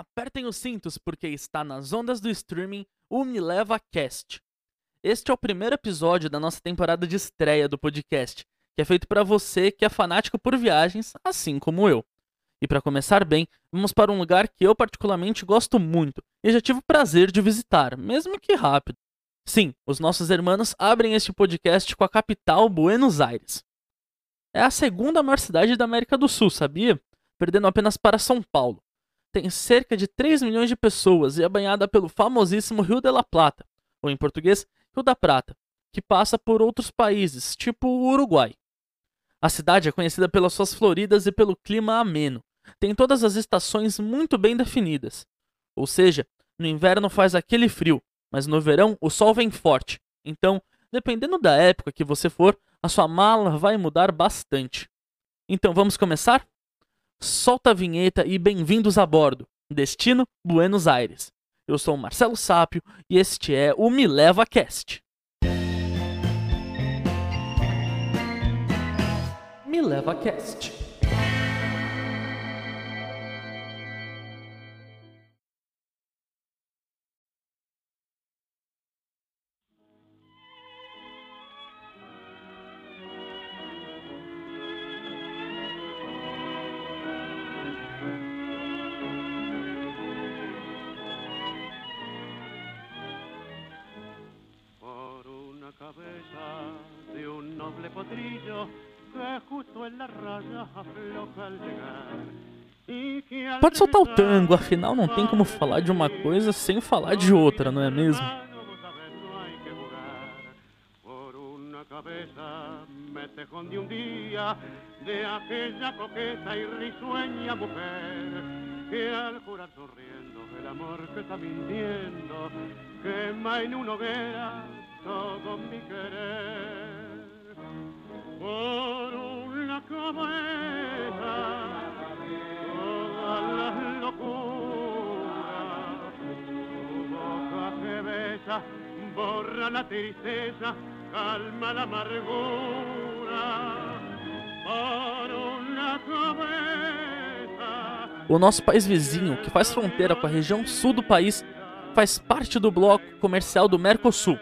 Apertem os cintos porque está nas ondas do streaming o Me Leva Cast. Este é o primeiro episódio da nossa temporada de estreia do podcast, que é feito para você que é fanático por viagens, assim como eu. E para começar bem, vamos para um lugar que eu particularmente gosto muito e já tive o prazer de visitar, mesmo que rápido. Sim, os nossos irmãos abrem este podcast com a capital Buenos Aires. É a segunda maior cidade da América do Sul, sabia? Perdendo apenas para São Paulo. Tem cerca de 3 milhões de pessoas e é banhada pelo famosíssimo Rio de la Plata, ou em português, Rio da Prata, que passa por outros países, tipo o Uruguai. A cidade é conhecida pelas suas floridas e pelo clima ameno. Tem todas as estações muito bem definidas. Ou seja, no inverno faz aquele frio, mas no verão o sol vem forte. Então, dependendo da época que você for, a sua mala vai mudar bastante. Então vamos começar? Solta a vinheta e bem-vindos a bordo. Destino Buenos Aires. Eu sou Marcelo Sápio e este é o Me Leva Cast. Me Leva Cast. Una cabeza de un noble potrillo que justo en la raya afloja al llegar. Pode soltar o tango, afinal não tem como falar de uma coisa sem falar de outra, não é mesmo? Todo mi querer. Por una cabeza todas las locuras tu boca que besa borra la tristeza, calma la amargura. Por una cabeza. O nosso país vizinho, que faz fronteira com a região sul do país, faz parte do bloco comercial do Mercosul.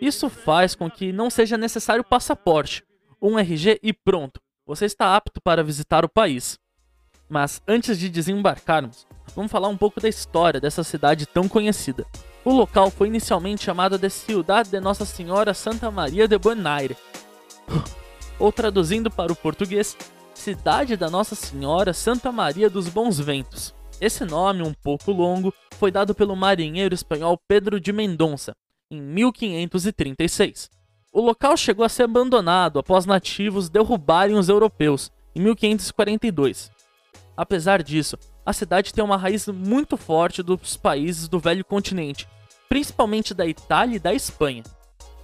Isso faz com que não seja necessário passaporte, um RG e pronto, você está apto para visitar o país. Mas antes de desembarcarmos, vamos falar um pouco da história dessa cidade tão conhecida. O local foi inicialmente chamado de Ciudad de Nossa Senhora Santa Maria de Buenos Aires, ou traduzindo para o português, Cidade da Nossa Senhora Santa Maria dos Bons Ventos. Esse nome, um pouco longo, foi dado pelo marinheiro espanhol Pedro de Mendonça, em 1536. O local chegou a ser abandonado após nativos derrubarem os europeus, em 1542. Apesar disso, a cidade tem uma raiz muito forte dos países do velho continente, principalmente da Itália e da Espanha.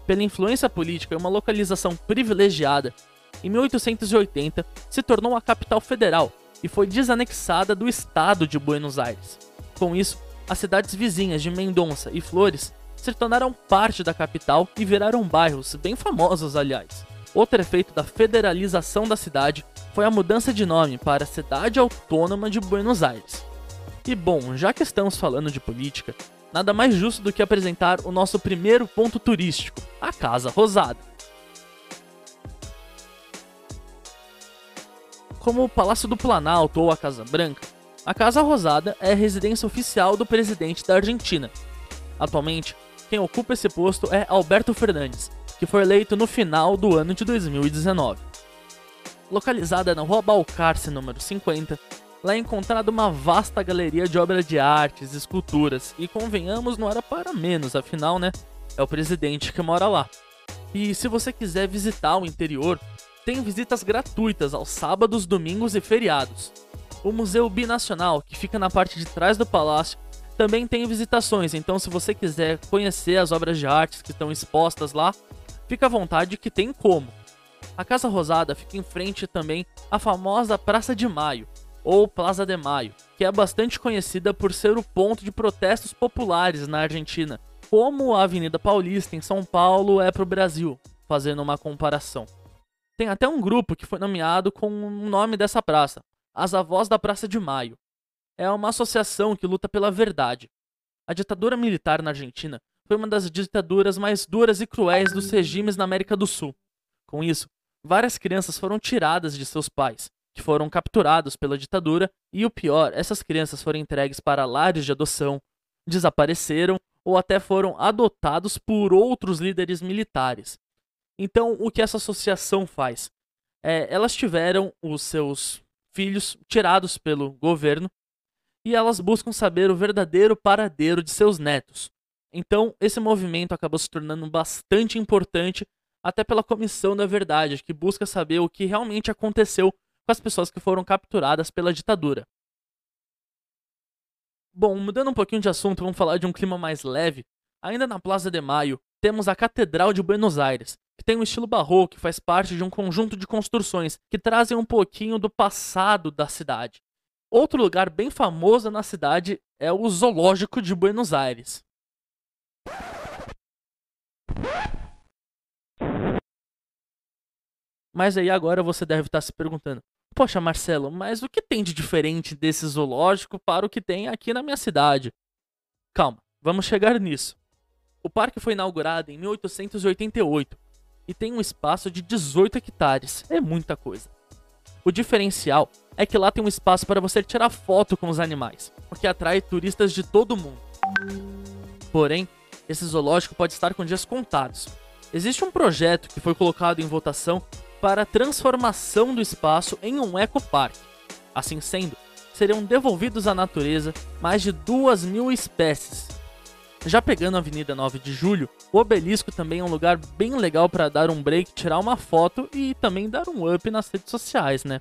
Pela influência política e uma localização privilegiada, em 1880 se tornou a capital federal e foi desanexada do estado de Buenos Aires. Com isso, as cidades vizinhas de Mendonça e Flores se tornaram parte da capital e viraram bairros bem famosos, aliás. Outro efeito da federalização da cidade foi a mudança de nome para Cidade Autônoma de Buenos Aires. E bom, já que estamos falando de política, nada mais justo do que apresentar o nosso primeiro ponto turístico, a Casa Rosada. Como o Palácio do Planalto ou a Casa Branca, a Casa Rosada é a residência oficial do presidente da Argentina. Atualmente, quem ocupa esse posto é Alberto Fernandes, que foi eleito no final do ano de 2019. Localizada na Rua Balcarce, número 50, lá é encontrada uma vasta galeria de obras de artes, esculturas, e convenhamos, não era para menos, afinal, né? É o presidente que mora lá. E se você quiser visitar o interior, tem visitas gratuitas aos sábados, domingos e feriados. O Museu Binacional, que fica na parte de trás do palácio, também tem visitações, então se você quiser conhecer as obras de artes que estão expostas lá, fica à vontade que tem como. A Casa Rosada fica em frente também à famosa Praça de Maio, ou Plaza de Maio, que é bastante conhecida por ser o ponto de protestos populares na Argentina, como a Avenida Paulista em São Paulo é para o Brasil, fazendo uma comparação. Tem até um grupo que foi nomeado com o nome dessa praça, as Avós da Praça de Maio. É uma associação que luta pela verdade. A ditadura militar na Argentina foi uma das ditaduras mais duras e cruéis dos regimes na América do Sul. Com isso, várias crianças foram tiradas de seus pais, que foram capturados pela ditadura, e o pior, essas crianças foram entregues para lares de adoção, desapareceram ou até foram adotados por outros líderes militares. Então, o que essa associação faz? É, elas tiveram os seus filhos tirados pelo governo e elas buscam saber o verdadeiro paradeiro de seus netos. Então, esse movimento acabou se tornando bastante importante, até pela Comissão da Verdade, que busca saber o que realmente aconteceu com as pessoas que foram capturadas pela ditadura. Bom, mudando um pouquinho de assunto, vamos falar de um clima mais leve. Ainda na Plaza de Maio, temos a Catedral de Buenos Aires, que tem um estilo barroco e faz parte de um conjunto de construções que trazem um pouquinho do passado da cidade. Outro lugar bem famoso na cidade é o Zoológico de Buenos Aires. Mas aí agora você deve estar se perguntando: Poxa, Marcelo, mas o que tem de diferente desse zoológico para o que tem aqui na minha cidade? Calma, vamos chegar nisso. O parque foi inaugurado em 1888 e tem um espaço de 18 hectares. É muita coisa. O diferencial é que lá tem um espaço para você tirar foto com os animais, o que atrai turistas de todo mundo. Porém, esse zoológico pode estar com dias contados. Existe um projeto que foi colocado em votação para a transformação do espaço em um ecoparque. Assim sendo, seriam devolvidos à natureza mais de 2 mil espécies. Já pegando a Avenida 9 de Julho, o obelisco também é um lugar bem legal para dar um break, tirar uma foto e também dar um up nas redes sociais, né?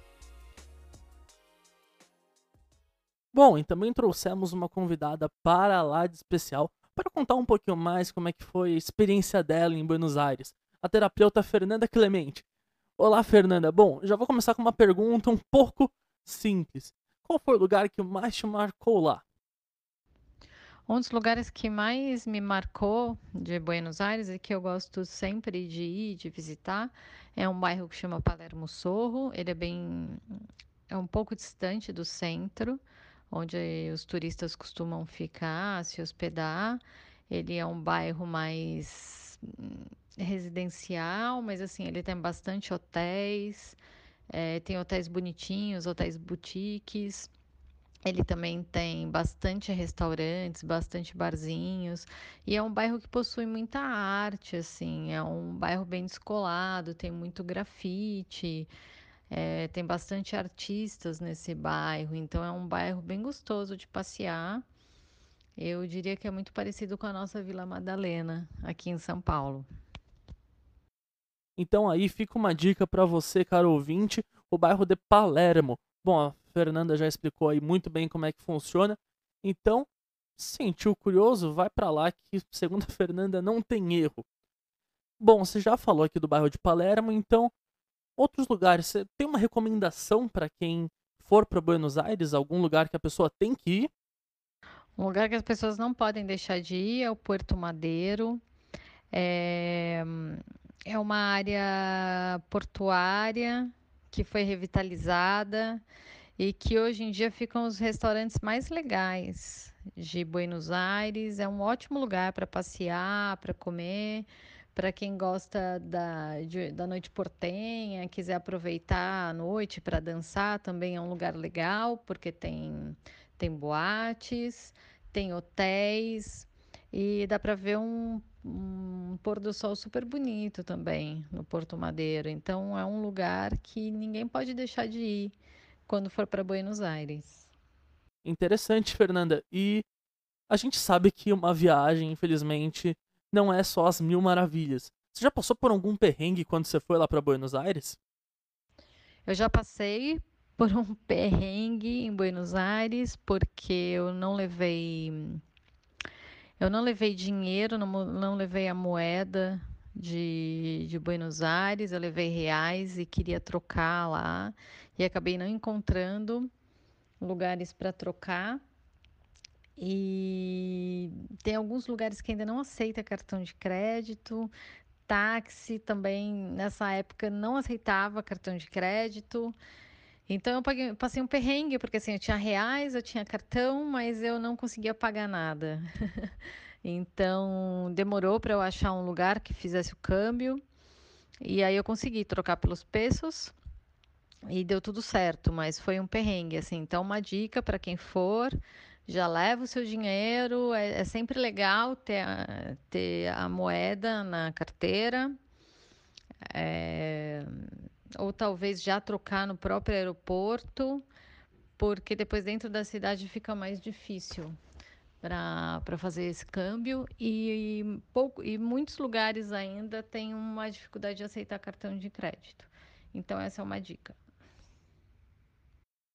Bom, e também trouxemos uma convidada para lá de especial para contar um pouquinho mais como é que foi a experiência dela em Buenos Aires. A terapeuta Fernanda Clemente, Olá, Fernanda. Bom, já vou começar com uma pergunta um pouco simples. Qual foi o lugar que mais te marcou lá? Um dos lugares que mais me marcou de Buenos Aires e que eu gosto sempre de ir, de visitar, é um bairro que chama Palermo Sorro. Ele é bem, é um pouco distante do centro, onde os turistas costumam ficar, se hospedar. Ele é um bairro mais residencial, mas assim, ele tem bastante hotéis, é, tem hotéis bonitinhos, hotéis boutiques. Ele também tem bastante restaurantes, bastante barzinhos, e é um bairro que possui muita arte, assim, é um bairro bem descolado, tem muito grafite, é, tem bastante artistas nesse bairro, então é um bairro bem gostoso de passear. Eu diria que é muito parecido com a nossa Vila Madalena, aqui em São Paulo. Então aí fica uma dica para você, caro ouvinte, o bairro de Palermo. Bom, Fernanda já explicou aí muito bem como é que funciona. Então, sentiu curioso, vai para lá que segundo a Fernanda não tem erro. Bom, você já falou aqui do bairro de Palermo, então outros lugares, você tem uma recomendação para quem for para Buenos Aires, algum lugar que a pessoa tem que ir? Um lugar que as pessoas não podem deixar de ir é o Porto Madeiro. É, é uma área portuária que foi revitalizada e que hoje em dia ficam os restaurantes mais legais de Buenos Aires. É um ótimo lugar para passear, para comer. Para quem gosta da, de, da noite portenha, quiser aproveitar a noite para dançar, também é um lugar legal, porque tem, tem boates, tem hotéis e dá para ver um um pôr do sol super bonito também no Porto Madeiro. Então é um lugar que ninguém pode deixar de ir quando for para Buenos Aires. Interessante, Fernanda. E a gente sabe que uma viagem, infelizmente, não é só as mil maravilhas. Você já passou por algum perrengue quando você foi lá para Buenos Aires? Eu já passei por um perrengue em Buenos Aires porque eu não levei eu não levei dinheiro, não, não levei a moeda de, de Buenos Aires, eu levei reais e queria trocar lá e acabei não encontrando lugares para trocar. E tem alguns lugares que ainda não aceita cartão de crédito. Táxi também nessa época não aceitava cartão de crédito. Então eu paguei- passei um perrengue, porque assim, eu tinha reais, eu tinha cartão, mas eu não conseguia pagar nada. Então demorou para eu achar um lugar que fizesse o câmbio. E aí eu consegui trocar pelos pesos e deu tudo certo, mas foi um perrengue, assim. Então, uma dica para quem for, já leva o seu dinheiro. É, é sempre legal ter a, ter a moeda na carteira. É, ou talvez já trocar no próprio aeroporto, porque depois dentro da cidade fica mais difícil para fazer esse câmbio e, pouco, e muitos lugares ainda têm uma dificuldade de aceitar cartão de crédito. Então essa é uma dica.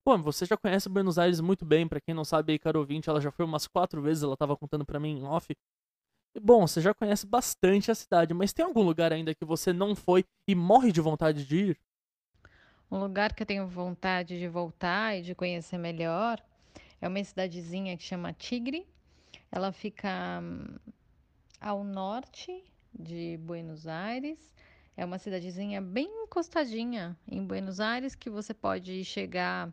Bom, você já conhece Buenos Aires muito bem, pra quem não sabe aí, caro ouvinte, ela já foi umas quatro vezes, ela tava contando pra mim em off. E bom, você já conhece bastante a cidade, mas tem algum lugar ainda que você não foi e morre de vontade de ir? Um lugar que eu tenho vontade de voltar e de conhecer melhor é uma cidadezinha que chama Tigre. Ela fica hum, ao norte de Buenos Aires. É uma cidadezinha bem encostadinha em Buenos Aires que você pode chegar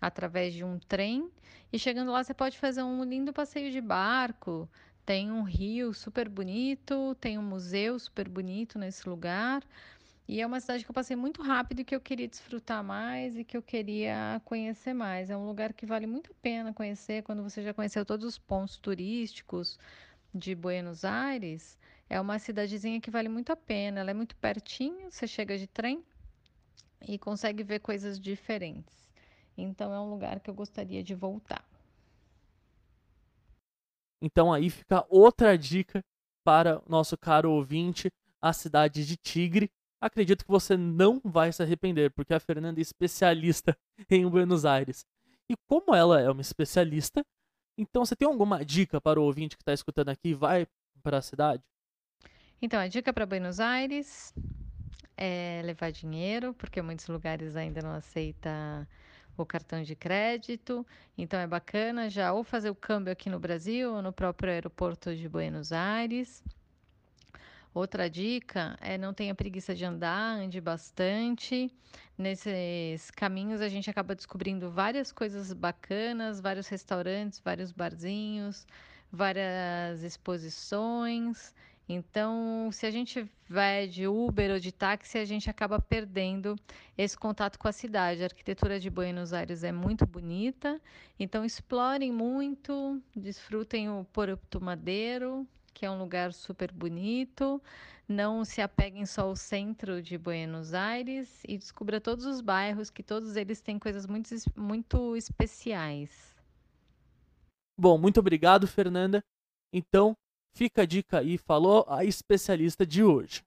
através de um trem e chegando lá você pode fazer um lindo passeio de barco. Tem um rio super bonito, tem um museu super bonito nesse lugar. E é uma cidade que eu passei muito rápido e que eu queria desfrutar mais e que eu queria conhecer mais. É um lugar que vale muito a pena conhecer quando você já conheceu todos os pontos turísticos de Buenos Aires. É uma cidadezinha que vale muito a pena. Ela é muito pertinho, você chega de trem e consegue ver coisas diferentes. Então é um lugar que eu gostaria de voltar. Então aí fica outra dica para o nosso caro ouvinte, a cidade de Tigre. Acredito que você não vai se arrepender, porque a Fernanda é especialista em Buenos Aires. E como ela é uma especialista, então você tem alguma dica para o ouvinte que está escutando aqui vai para a cidade? Então, a dica para Buenos Aires é levar dinheiro, porque muitos lugares ainda não aceitam o cartão de crédito. Então é bacana já ou fazer o câmbio aqui no Brasil ou no próprio aeroporto de Buenos Aires. Outra dica é não tenha preguiça de andar, ande bastante. Nesses caminhos a gente acaba descobrindo várias coisas bacanas, vários restaurantes, vários barzinhos, várias exposições. Então, se a gente vai de Uber ou de táxi, a gente acaba perdendo esse contato com a cidade. A arquitetura de Buenos Aires é muito bonita, então explorem muito, desfrutem o Porto Madeiro, que é um lugar super bonito. Não se apeguem só ao centro de Buenos Aires e descubra todos os bairros, que todos eles têm coisas muito, muito especiais. Bom, muito obrigado, Fernanda. Então, Fica a dica aí, falou a especialista de hoje.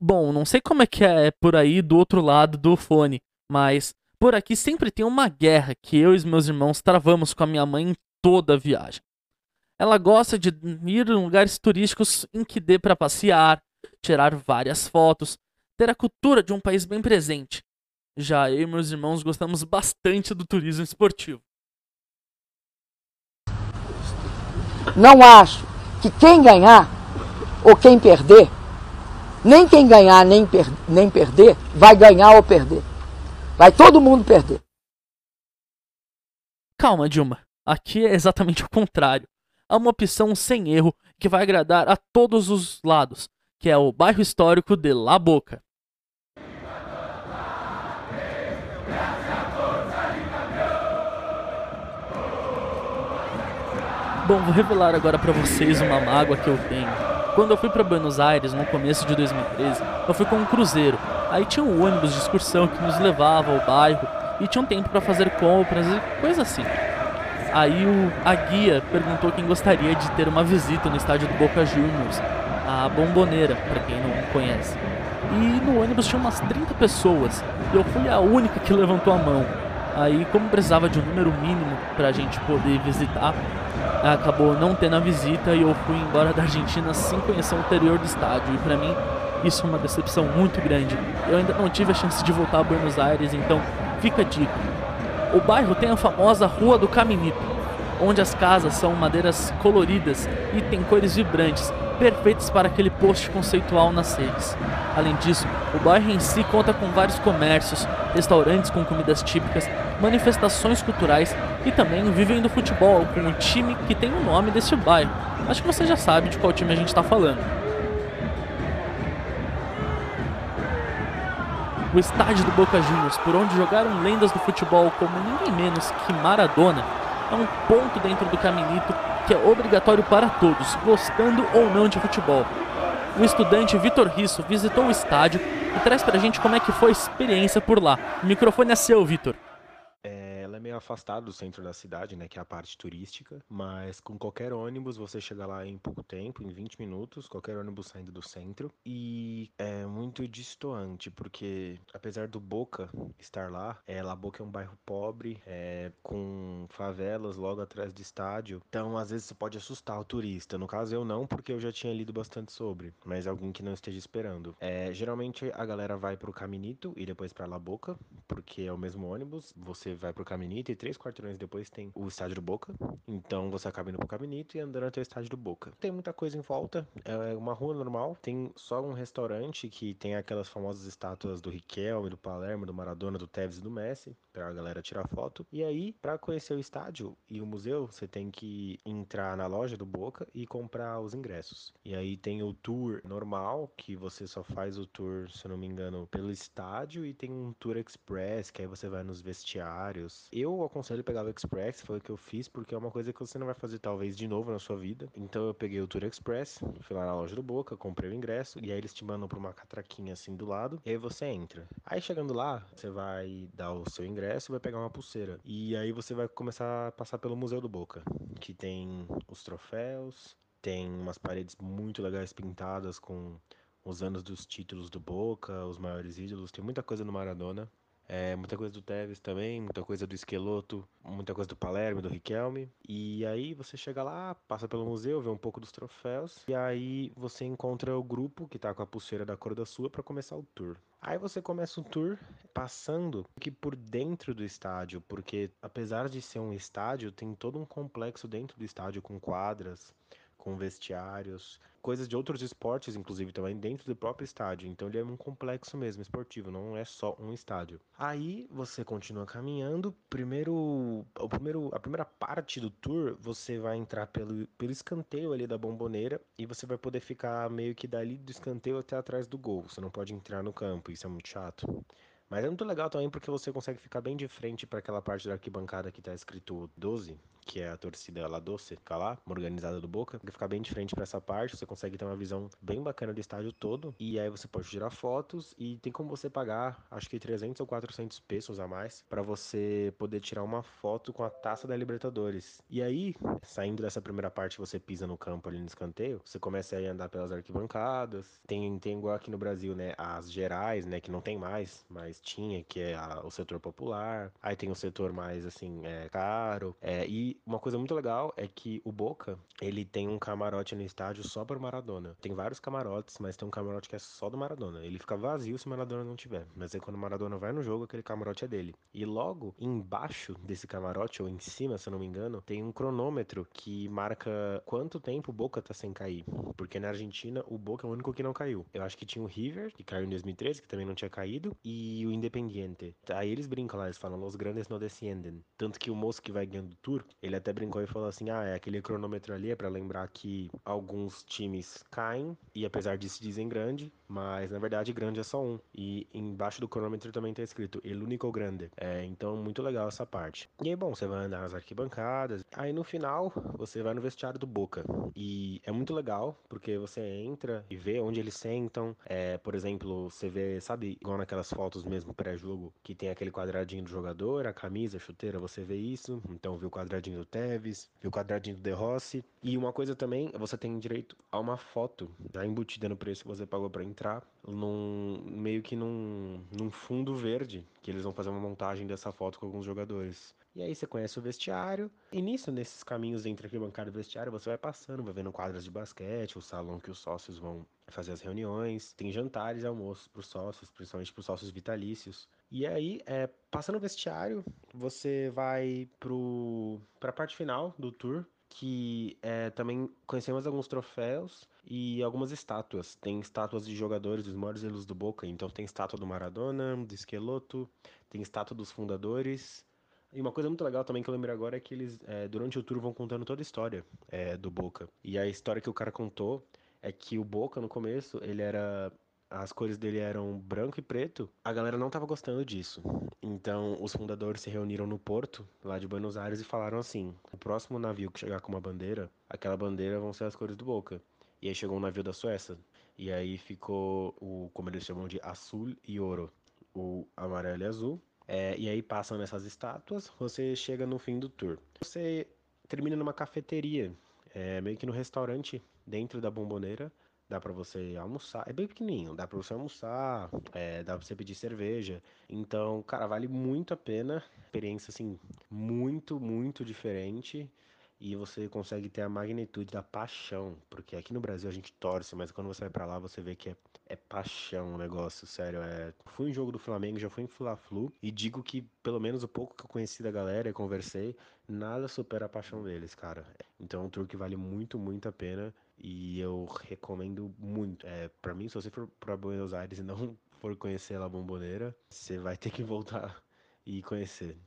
Bom, não sei como é que é por aí do outro lado do fone, mas por aqui sempre tem uma guerra que eu e meus irmãos travamos com a minha mãe em toda a viagem. Ela gosta de ir em lugares turísticos em que dê para passear, tirar várias fotos, ter a cultura de um país bem presente. Já eu e meus irmãos gostamos bastante do turismo esportivo. Não acho que quem ganhar ou quem perder, nem quem ganhar nem, per nem perder, vai ganhar ou perder. Vai todo mundo perder. Calma, Dilma. Aqui é exatamente o contrário. Há uma opção sem erro que vai agradar a todos os lados, que é o bairro histórico de La Boca. Bom, vou revelar agora para vocês uma mágoa que eu tenho. Quando eu fui para Buenos Aires no começo de 2013, eu fui com um cruzeiro. Aí tinha um ônibus de excursão que nos levava ao bairro e tinha um tempo para fazer compras e coisa assim. Aí o, a guia perguntou quem gostaria de ter uma visita no estádio do Boca Juniors, a Bomboneira, para quem não conhece. E no ônibus tinha umas 30 pessoas e eu fui a única que levantou a mão. Aí, como precisava de um número mínimo para a gente poder visitar, acabou não tendo a visita e eu fui embora da Argentina sem conhecer o interior do estádio. E para mim, isso é uma decepção muito grande. Eu ainda não tive a chance de voltar a Buenos Aires, então fica a dica. O bairro tem a famosa Rua do Caminito, onde as casas são madeiras coloridas e tem cores vibrantes. Perfeitas para aquele post conceitual nas redes. Além disso, o bairro em si conta com vários comércios, restaurantes com comidas típicas, manifestações culturais e também vivem do futebol com um time que tem o nome deste bairro. Acho que você já sabe de qual time a gente está falando. O estádio do Boca Juniors, por onde jogaram lendas do futebol como ninguém menos que Maradona, é um ponto dentro do caminito que é obrigatório para todos, gostando ou não de futebol. O estudante Vitor Risso visitou o estádio e traz pra gente como é que foi a experiência por lá. O microfone é seu, Vitor afastado do centro da cidade, né, que é a parte turística, mas com qualquer ônibus você chega lá em pouco tempo, em 20 minutos, qualquer ônibus saindo do centro, e é muito distoante, porque apesar do Boca estar lá, é, La Boca é um bairro pobre, é, com favelas logo atrás do estádio, então às vezes você pode assustar o turista, no caso eu não, porque eu já tinha lido bastante sobre, mas alguém que não esteja esperando. É, geralmente a galera vai pro Caminito e depois pra La Boca, porque é o mesmo ônibus, você vai pro Caminito Caminito e três quarteirões depois tem o estádio do Boca. Então você acaba indo pro Caminito e andando até o estádio do Boca. Tem muita coisa em volta, é uma rua normal, tem só um restaurante que tem aquelas famosas estátuas do Riquelme, do Palermo, do Maradona, do Tevez e do Messi, pra galera tirar foto. E aí, para conhecer o estádio e o museu, você tem que entrar na loja do Boca e comprar os ingressos. E aí tem o tour normal, que você só faz o tour, se eu não me engano, pelo estádio, e tem um tour express, que aí você vai nos vestiários. Eu eu aconselho pegar o Express, foi o que eu fiz, porque é uma coisa que você não vai fazer talvez de novo na sua vida. Então eu peguei o Tour Express, fui lá na loja do Boca, comprei o ingresso, e aí eles te mandam pra uma catraquinha assim do lado, e aí você entra. Aí chegando lá, você vai dar o seu ingresso vai pegar uma pulseira. E aí você vai começar a passar pelo Museu do Boca, que tem os troféus, tem umas paredes muito legais pintadas com os anos dos títulos do Boca, os maiores ídolos, tem muita coisa no Maradona. É, muita coisa do Tevez também, muita coisa do Esqueloto, muita coisa do Palermo, do Riquelme. E aí você chega lá, passa pelo museu, vê um pouco dos troféus. E aí você encontra o grupo que tá com a pulseira da cor da sua para começar o tour. Aí você começa o tour passando aqui por dentro do estádio, porque apesar de ser um estádio, tem todo um complexo dentro do estádio com quadras, com vestiários, coisas de outros esportes, inclusive, também dentro do próprio estádio. Então ele é um complexo mesmo esportivo, não é só um estádio. Aí você continua caminhando. Primeiro, o primeiro, a primeira parte do tour, você vai entrar pelo, pelo escanteio ali da bomboneira e você vai poder ficar meio que dali do escanteio até atrás do gol. Você não pode entrar no campo, isso é muito chato. Mas é muito legal também porque você consegue ficar bem de frente para aquela parte da arquibancada que tá escrito 12, que é a torcida La Doce, fica lá, organizada do Boca. Ficar bem de frente para essa parte, você consegue ter uma visão bem bacana do estádio todo. E aí você pode tirar fotos e tem como você pagar, acho que 300 ou 400 pesos a mais, para você poder tirar uma foto com a taça da Libertadores. E aí, saindo dessa primeira parte, você pisa no campo ali no escanteio, você começa a andar pelas arquibancadas. Tem, tem igual aqui no Brasil, né, as gerais, né, que não tem mais, mas tinha, que é a, o setor popular. Aí tem o setor mais, assim, é, caro. É, e uma coisa muito legal é que o Boca, ele tem um camarote no estádio só para Maradona. Tem vários camarotes, mas tem um camarote que é só do Maradona. Ele fica vazio se o Maradona não tiver. Mas aí quando o Maradona vai no jogo, aquele camarote é dele. E logo embaixo desse camarote, ou em cima, se eu não me engano, tem um cronômetro que marca quanto tempo o Boca tá sem cair. Porque na Argentina, o Boca é o único que não caiu. Eu acho que tinha o River, que caiu em 2013, que também não tinha caído, e o Independiente. Aí eles brincam lá, eles falam, os grandes não descendem. Tanto que o moço que vai ganhando o tour, ele até brincou e falou assim: ah, é aquele cronômetro ali é para lembrar que alguns times caem e apesar de se dizem grande, mas na verdade grande é só um. E embaixo do cronômetro também tá escrito El único grande. É, então muito legal essa parte. E aí, bom, você vai andar nas arquibancadas. Aí no final, você vai no vestiário do Boca. E é muito legal, porque você entra e vê onde eles sentam. É, por exemplo, você vê, sabe, igual naquelas fotos mesmo pré-jogo, que tem aquele quadradinho do jogador, a camisa, a chuteira, você vê isso. Então vê o quadradinho do Tevez, vê o quadradinho do De Rossi. E uma coisa também, você tem direito a uma foto já embutida no preço que você pagou para entrar, num, meio que num, num fundo verde, que eles vão fazer uma montagem dessa foto com alguns jogadores. E aí você conhece o vestiário, e nisso, nesses caminhos entre arquibancada e vestiário, você vai passando, vai vendo quadras de basquete, o salão que os sócios vão fazer as reuniões, tem jantares e almoços para os sócios, principalmente para os sócios vitalícios. E aí, é, passando o vestiário, você vai para a parte final do tour, que é, também conhecemos alguns troféus e algumas estátuas. Tem estátuas de jogadores dos maiores ídolos do Boca, então tem estátua do Maradona, do Esqueloto, tem estátua dos fundadores. E uma coisa muito legal também que eu lembro agora é que eles, é, durante o tour, vão contando toda a história é, do Boca. E a história que o cara contou é que o Boca, no começo, ele era as cores dele eram branco e preto, a galera não estava gostando disso. Então, os fundadores se reuniram no porto, lá de Buenos Aires, e falaram assim: o próximo navio que chegar com uma bandeira, aquela bandeira vão ser as cores do Boca. E aí chegou um navio da Suécia. E aí ficou o, como eles chamam de azul e ouro, o amarelo e azul. É, e aí passam nessas estátuas, você chega no fim do tour. Você termina numa cafeteria, é, meio que no restaurante dentro da bomboneira dá para você almoçar. É bem pequenininho, dá para você almoçar, é, dá para você pedir cerveja. Então, cara, vale muito a pena. Experiência assim muito, muito diferente e você consegue ter a magnitude da paixão, porque aqui no Brasil a gente torce, mas quando você vai para lá você vê que é, é paixão o negócio, sério. É... Fui em jogo do Flamengo, já fui em Fla-Flu e digo que pelo menos o pouco que eu conheci da galera e conversei, nada supera a paixão deles, cara. Então é um tour que vale muito, muito a pena e eu recomendo muito. É, para mim, se você for para Buenos Aires e não for conhecer a Bomboneira, você vai ter que voltar e conhecer.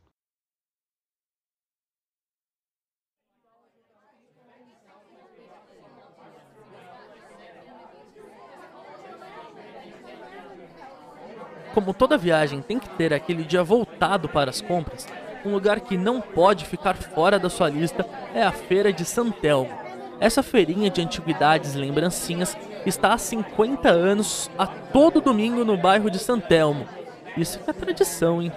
Como toda viagem tem que ter aquele dia voltado para as compras, um lugar que não pode ficar fora da sua lista é a Feira de Santelmo. Essa feirinha de antiguidades e lembrancinhas está há 50 anos a todo domingo no bairro de Santelmo. Isso é tradição, hein?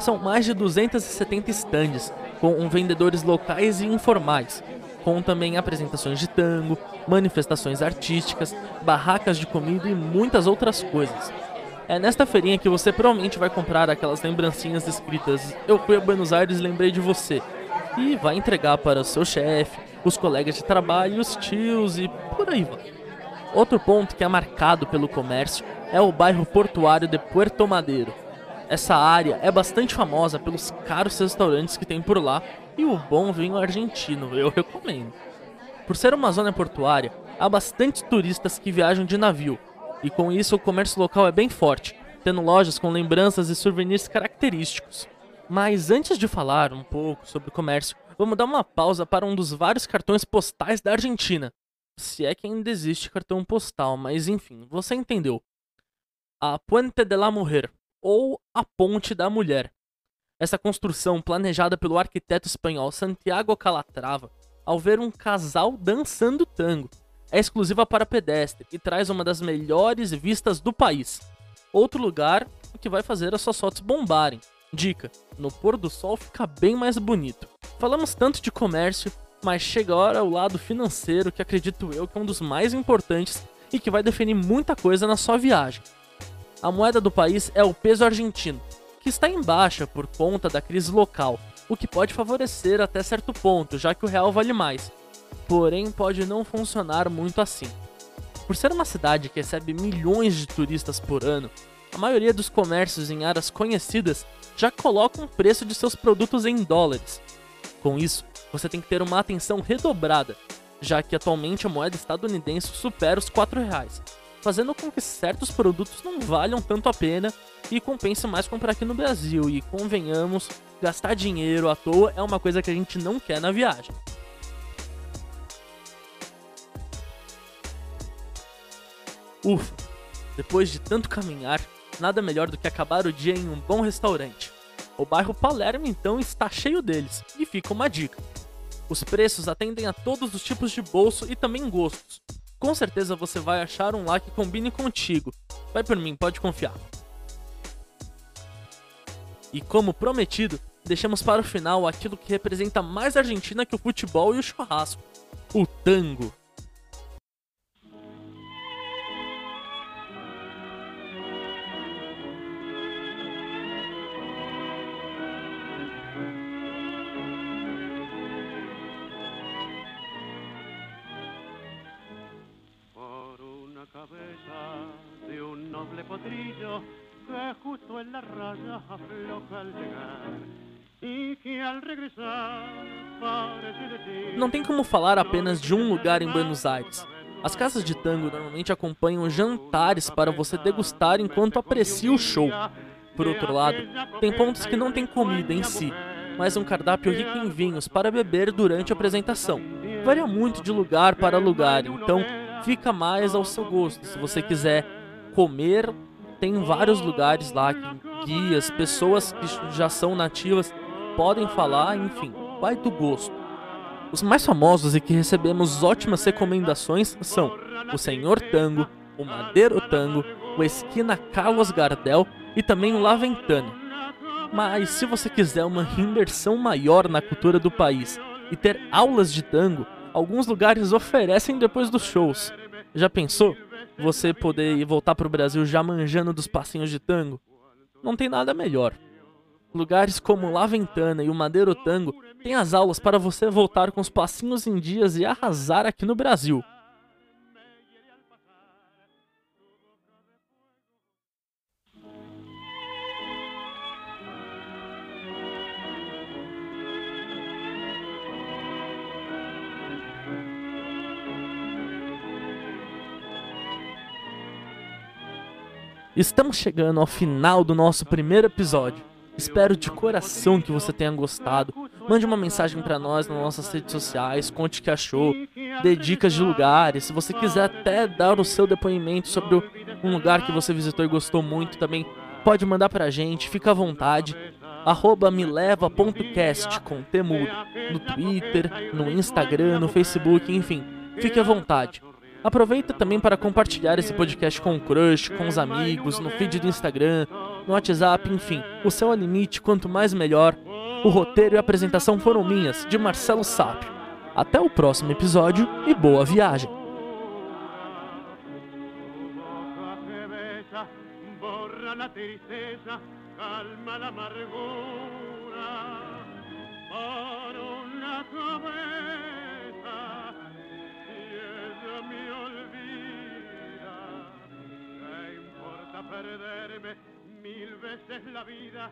São mais de 270 estandes, com vendedores locais e informais, com também apresentações de tango, manifestações artísticas, barracas de comida e muitas outras coisas. É nesta feirinha que você provavelmente vai comprar aquelas lembrancinhas escritas Eu fui a Buenos Aires e lembrei de você. E vai entregar para o seu chefe, os colegas de trabalho, os tios e por aí vai. Outro ponto que é marcado pelo comércio é o bairro portuário de Puerto Madeiro. Essa área é bastante famosa pelos caros restaurantes que tem por lá e o bom vinho argentino, eu recomendo. Por ser uma zona portuária, há bastante turistas que viajam de navio, e com isso o comércio local é bem forte, tendo lojas com lembranças e souvenirs característicos. Mas antes de falar um pouco sobre o comércio, vamos dar uma pausa para um dos vários cartões postais da Argentina. Se é que ainda existe cartão postal, mas enfim, você entendeu. A Puente de la Mujer, ou a Ponte da Mulher. Essa construção, planejada pelo arquiteto espanhol Santiago Calatrava, ao ver um casal dançando tango, é exclusiva para pedestre e traz uma das melhores vistas do país. Outro lugar que vai fazer as suas fotos bombarem. Dica: no pôr do sol fica bem mais bonito. Falamos tanto de comércio, mas chega a hora o lado financeiro que acredito eu que é um dos mais importantes e que vai definir muita coisa na sua viagem. A moeda do país é o peso argentino, que está em baixa por conta da crise local, o que pode favorecer até certo ponto, já que o real vale mais porém pode não funcionar muito assim. Por ser uma cidade que recebe milhões de turistas por ano, a maioria dos comércios em áreas conhecidas já colocam o preço de seus produtos em dólares. Com isso, você tem que ter uma atenção redobrada, já que atualmente a moeda estadunidense supera os 4 reais, fazendo com que certos produtos não valham tanto a pena e compense mais comprar aqui no Brasil. E convenhamos, gastar dinheiro à toa é uma coisa que a gente não quer na viagem. Ufa, depois de tanto caminhar, nada melhor do que acabar o dia em um bom restaurante. O bairro Palermo então está cheio deles, e fica uma dica. Os preços atendem a todos os tipos de bolso e também gostos. Com certeza você vai achar um lá que combine contigo. Vai por mim, pode confiar. E como prometido, deixamos para o final aquilo que representa mais a Argentina que o futebol e o churrasco: o tango. Que justo en la raya afloja al llegar. Não tem como falar apenas de um lugar em Buenos Aires. As casas de tango normalmente acompanham jantares para você degustar enquanto aprecia o show. Por outro lado, tem pontos que não tem comida em si, mas um cardápio rico em vinhos para beber durante a apresentação. Varia muito de lugar para lugar, então fica mais ao seu gosto. Se você quiser comer, tem vários lugares lá que guias, pessoas que já são nativas podem falar, enfim, vai do gosto. Os mais famosos e que recebemos ótimas recomendações são o Senhor Tango, o Madeiro Tango, o Esquina Carlos Gardel e também o La Ventana. Mas se você quiser uma imersão maior na cultura do país e ter aulas de tango, alguns lugares oferecem depois dos shows. Já pensou? Você poder ir voltar pro Brasil já manjando dos passinhos de tango? Não tem nada melhor. Lugares como La Ventana e o Madeiro Tango têm as aulas para você voltar com os passinhos em dias e arrasar aqui no Brasil. Estamos chegando ao final do nosso primeiro episódio. Espero de coração que você tenha gostado. Mande uma mensagem para nós nas nossas redes sociais, conte o que achou, dê dicas de lugares. Se você quiser até dar o seu depoimento sobre um lugar que você visitou e gostou muito também, pode mandar pra gente, fica à vontade. Arroba mileva.cast com temudo no Twitter, no Instagram, no Facebook, enfim, fique à vontade. Aproveita também para compartilhar esse podcast com o crush, com os amigos, no feed do Instagram, no WhatsApp, enfim. O céu é limite, quanto mais melhor. O roteiro e a apresentação foram minhas, de Marcelo Sápio. Até o próximo episódio e boa viagem! calma la amargura. Por una perderme mil veces la vida,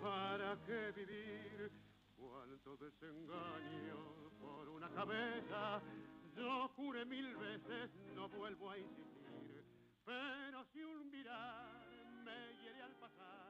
¿para qué vivir? Cuánto desengaño por una cabeza, yo juré mil veces, no vuelvo a insistir, pero si un mirar me hiere al pasar.